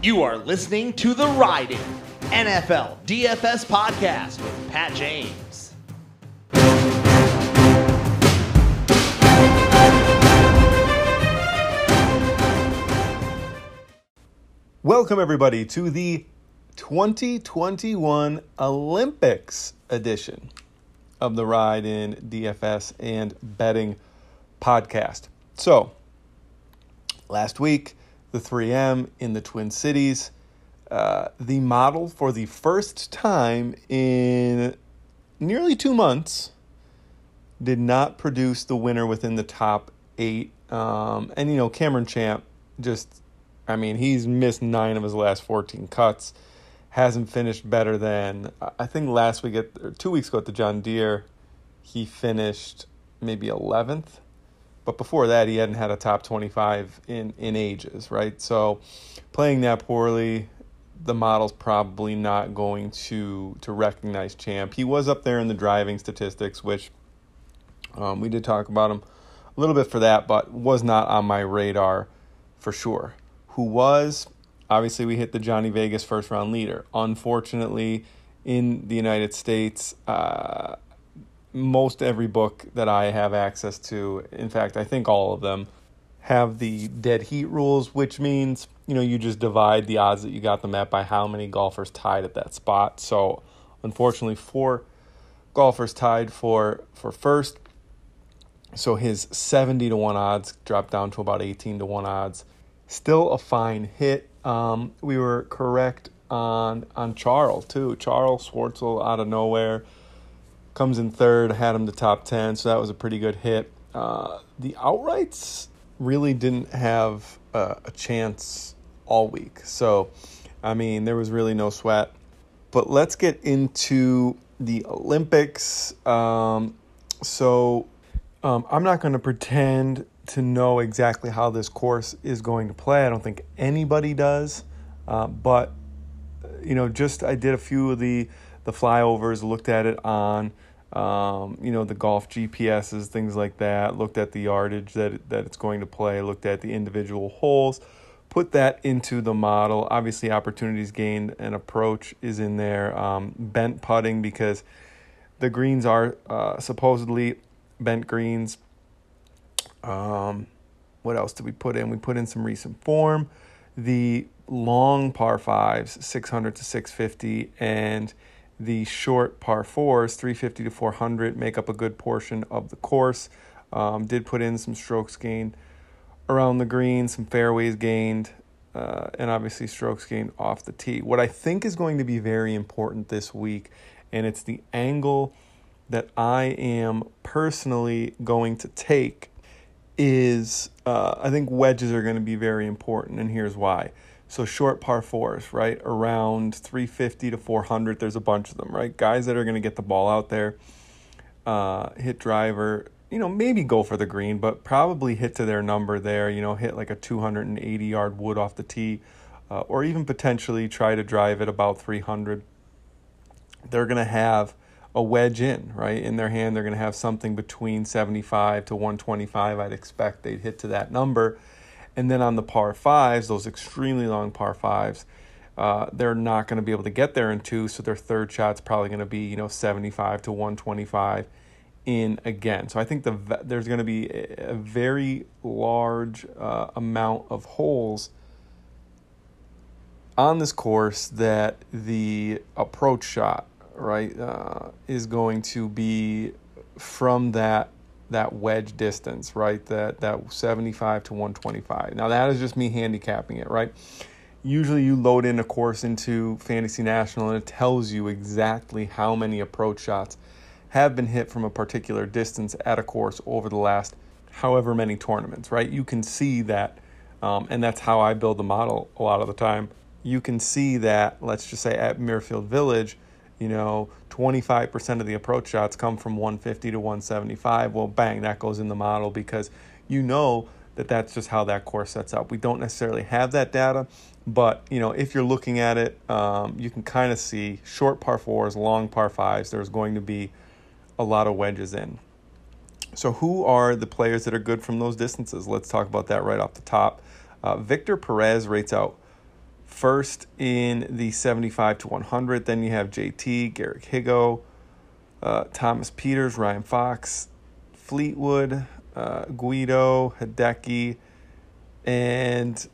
You are listening to the Riding NFL DFS podcast with Pat James. Welcome, everybody, to the 2021 Olympics edition of the Ride in DFS and Betting podcast. So, last week, the 3M in the Twin Cities, uh, the model for the first time in nearly two months did not produce the winner within the top eight. Um, and, you know, Cameron Champ just I mean, he's missed nine of his last 14 cuts. Hasn't finished better than, I think last week, at, or two weeks ago at the John Deere, he finished maybe 11th. But before that, he hadn't had a top 25 in, in ages, right? So playing that poorly, the model's probably not going to, to recognize Champ. He was up there in the driving statistics, which um, we did talk about him a little bit for that, but was not on my radar for sure who was obviously we hit the Johnny Vegas first round leader. Unfortunately, in the United States, uh, most every book that I have access to, in fact, I think all of them, have the dead heat rules, which means you know you just divide the odds that you got them at by how many golfers tied at that spot. So, unfortunately, four golfers tied for for first. So his seventy to one odds dropped down to about eighteen to one odds Still a fine hit. Um, we were correct on on Charles too. Charles Schwartzel out of nowhere comes in third. Had him the top ten, so that was a pretty good hit. Uh, the outrights really didn't have a, a chance all week. So, I mean, there was really no sweat. But let's get into the Olympics. Um, so, um, I'm not going to pretend to know exactly how this course is going to play. I don't think anybody does, uh, but you know, just I did a few of the the flyovers, looked at it on um, you know the golf GPSs, things like that. Looked at the yardage that that it's going to play. Looked at the individual holes. Put that into the model. Obviously, opportunities gained and approach is in there. Um, bent putting because the greens are uh, supposedly bent greens um, what else did we put in? We put in some recent form, the long par fives, 600 to 650, and the short par fours, 350 to 400, make up a good portion of the course. Um, did put in some strokes gained around the green, some fairways gained, uh, and obviously strokes gained off the tee. What I think is going to be very important this week, and it's the angle that I am personally going to take is uh, I think wedges are going to be very important, and here's why. So short par fours, right? Around 350 to 400, there's a bunch of them, right? Guys that are going to get the ball out there, uh, hit driver, you know, maybe go for the green, but probably hit to their number there, you know, hit like a 280 yard wood off the tee, uh, or even potentially try to drive it about 300. They're going to have a wedge in, right? In their hand, they're going to have something between 75 to 125. I'd expect they'd hit to that number. And then on the par fives, those extremely long par fives, uh, they're not going to be able to get there in two. So their third shot's probably going to be, you know, 75 to 125 in again. So I think the there's going to be a very large uh, amount of holes on this course that the approach shot right, uh, is going to be from that that wedge distance, right? That that 75 to 125. Now that is just me handicapping it, right? Usually you load in a course into Fantasy National and it tells you exactly how many approach shots have been hit from a particular distance at a course over the last however many tournaments, right? You can see that, um, and that's how I build the model a lot of the time. You can see that, let's just say at Muirfield Village, you know, 25% of the approach shots come from 150 to 175. Well, bang, that goes in the model because you know that that's just how that course sets up. We don't necessarily have that data, but you know, if you're looking at it, um, you can kind of see short par fours, long par fives. There's going to be a lot of wedges in. So, who are the players that are good from those distances? Let's talk about that right off the top. Uh, Victor Perez rates out first in the 75 to 100. Then you have JT, Garrick Higgo, uh, Thomas Pieters, Ryan Fox, Fleetwood, uh, Guido, Hideki, and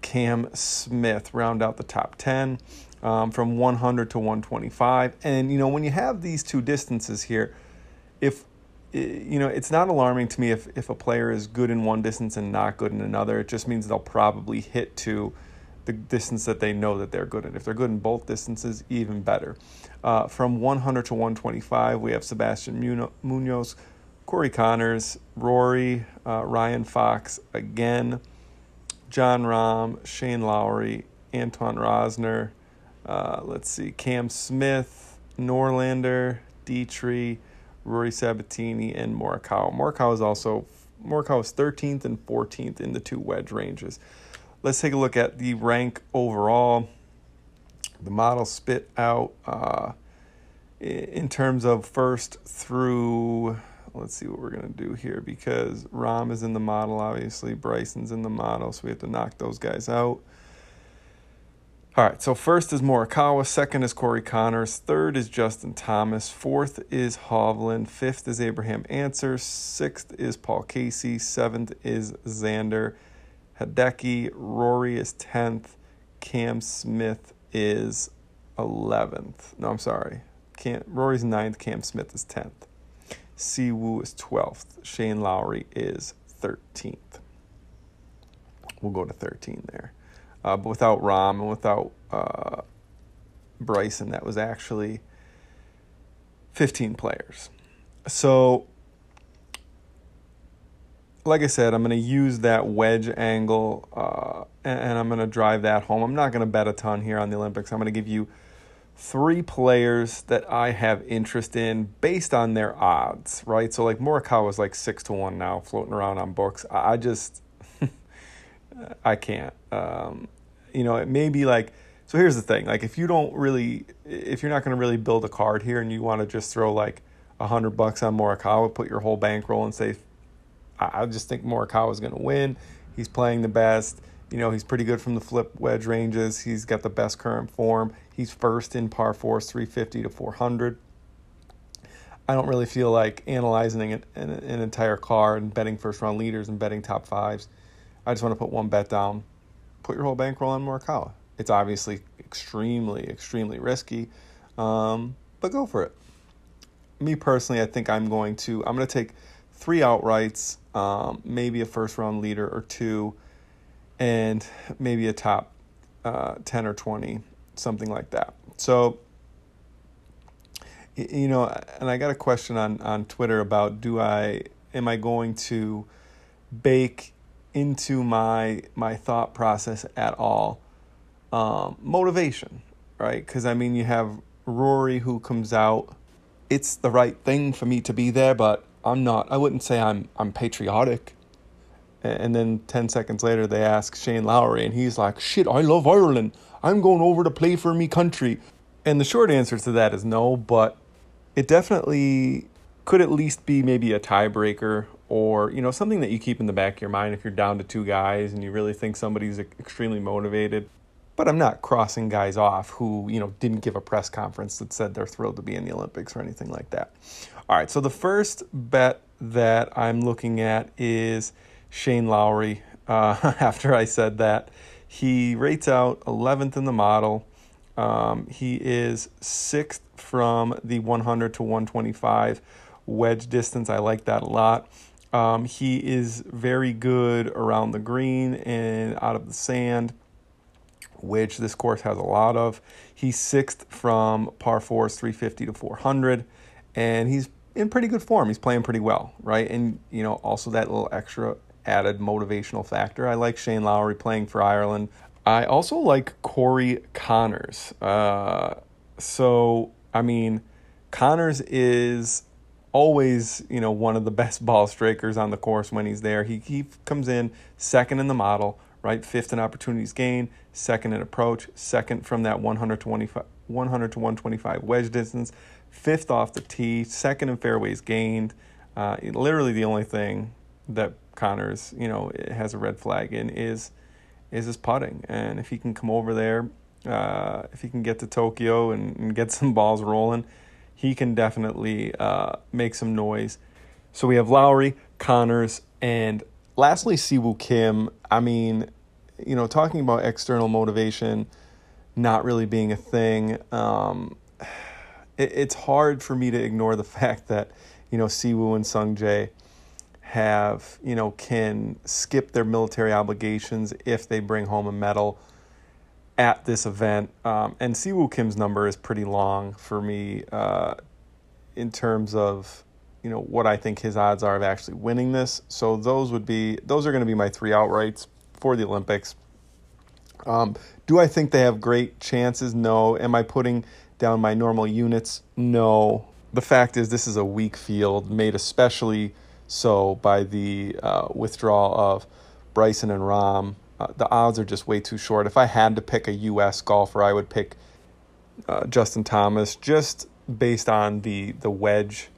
Cam Smith round out the top 10 um, from 100 to 125. And, you know, when you have these two distances here, if, you know, it's not alarming to me if, if a player is good in one distance and not good in another. It just means they'll probably hit to the distance that they know that they're good in. If they're good in both distances, even better. Uh, from 100 to 125, we have Sebastian Munoz, Corey Conners, Rory, uh, Ryan Fox again. Jon Rahm, Shane Lowry, Anton Rozner, uh, let's see, Cam Smith, Norlander, Detry, Rory Sabatini, and Morikawa. Morikawa is also Morikawa is 13th and 14th in the two wedge ranges. Let's take a look at the rank overall. The model spit out uh, in terms of first through let's see what we're going to do here because Rahm is in the model, obviously. Bryson's in the model, so we have to knock those guys out. All right, so first is Morikawa, second is Corey Conners, third is Justin Thomas, fourth is Hovland, fifth is Abraham Ancer, sixth is Paul Casey, seventh is Xander Hideki, Rory is 10th, Cam Smith is 11th. No, I'm sorry. Cam, Rory's 9th, Cam Smith is 10th. Si Woo is 12th. Shane Lowry is 13th. We'll go to 13 there. Uh, but without Rahm and without uh, Bryson, that was actually 15 players. So, like I said, I'm going to use that wedge angle uh, and, I'm going to drive that home. I'm not going to bet a ton here on the Olympics. I'm going to give you three players that I have interest in based on their odds, right? So like Morikawa is like six to one now, floating around on books. I just, I can't. Um, you know, it may be like. So here's the thing: like if you don't really, if you're not going to really build a card here, and you want to just throw like a hundred bucks on Morikawa, put your whole bankroll and say, I just think Morikawa is going to win. He's playing the best. You know, he's pretty good from the flip wedge ranges. He's got the best current form. He's first in par fours, 350 to 400. I don't really feel like analyzing an, an, an entire car and betting first round leaders and betting top fives. I just want to put one bet down. Put your whole bankroll on Morikawa. It's obviously extremely, extremely risky, um, but go for it. Me personally, I think I'm going to. I'm going to take three outrights, um, maybe a first round leader or two and maybe a top uh, 10 or 20, something like that. So, you know, and I got a question on, on Twitter about do I, am I going to bake into my, my thought process at all um, motivation, right? Because I mean, you have Rory who comes out. It's the right thing for me to be there, but I'm not. I wouldn't say I'm I'm patriotic. And then 10 seconds later, they ask Shane Lowry, and he's like, Shit, I love Ireland. I'm going over to play for me country. And the short answer to that is no, but it definitely could at least be maybe a tiebreaker or, you know, something that you keep in the back of your mind if you're down to two guys and you really think somebody's extremely motivated. But I'm not crossing guys off who, you know, didn't give a press conference that said they're thrilled to be in the Olympics or anything like that. All right, so the first bet that I'm looking at is Shane Lowry uh, after I said that. He rates out 11th in the model. Um, he is sixth from the 100 to 125 wedge distance. I like that a lot. Um, he is very good around the green and out of the sand, which this course has a lot of. He's sixth from par fours, 350 to 400, and he's in pretty good form. He's playing pretty well, right? And you know, also that little extra added motivational factor. I like Shane Lowry playing for Ireland. I also like Corey Conners. Uh, so, I mean, Conners is always, you know, one of the best ball strikers on the course when he's there. He, he comes in second in the model, right? Fifth in opportunities gained, second in approach, second from that 100 to 100 to 125 wedge distance, fifth off the tee, second in fairways gained. Uh, literally the only thing that Conners, you know, has a red flag in is is his putting. And if he can come over there, uh, if he can get to Tokyo and, and, get some balls rolling, he can definitely uh, make some noise. So we have Lowry, Conners, and lastly, Si Woo Kim. I mean, you know, talking about external motivation not really being a thing, um, it, it's hard for me to ignore the fact that, you know, Si Woo and Sungjae have, you know, can skip their military obligations if they bring home a medal at this event. Um, and Si Woo Kim's number is pretty long for me uh, in terms of, you know, what I think his odds are of actually winning this. So those would be, those are going to be my three outrights for the Olympics. Um, do I think they have great chances? No. Am I putting down my normal units? No. The fact is, this is a weak field, made especially so by the uh, withdrawal of Bryson and Rahm. Uh, the odds are just way too short. If I had to pick a U.S. golfer, I would pick uh, Justin Thomas, just based on the the wedge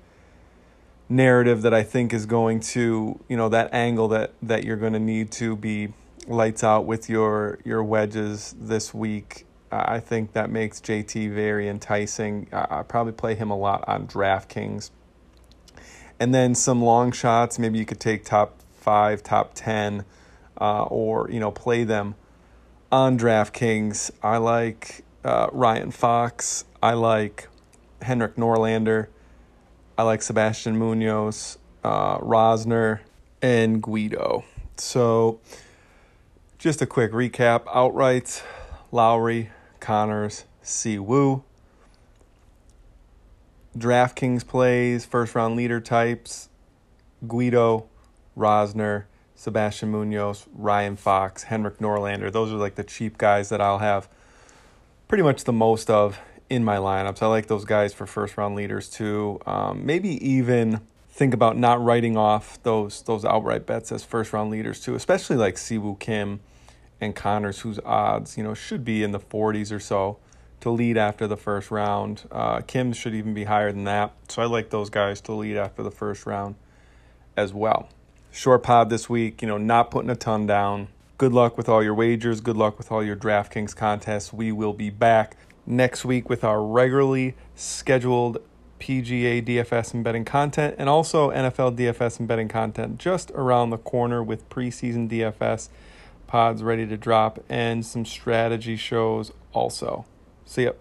narrative that I think is going to, you know, that angle that that you're going to need to be lights out with your your wedges this week. I think that makes JT very enticing. I probably play him a lot on DraftKings. And then some long shots. Maybe you could take top five, top ten, uh, or you know play them on DraftKings. I like uh, Ryan Fox. I like Henrik Norlander. I like Sebastian Munoz, uh, Rozner, and Guido. So just a quick recap outright, Lowry, Conners, Si Woo. DraftKings plays, first round leader types Guido, Rozner, Sebastian Munoz, Ryan Fox, Henrik Norlander. Those are like the cheap guys that I'll have pretty much the most of in my lineups. I like those guys for first round leaders too. Um, maybe even think about not writing off those those outright bets as first round leaders too, especially like Si Woo Kim and Conners, whose odds you know should be in the 40s or so to lead after the first round. Uh, Kim should even be higher than that, so I like those guys to lead after the first round as well. Short pod this week, you know, not putting a ton down. Good luck with all your wagers. Good luck with all your DraftKings contests. We will be back next week with our regularly scheduled PGA DFS and betting content and also NFL DFS and betting content just around the corner with preseason DFS pods ready to drop and some strategy shows also. See ya.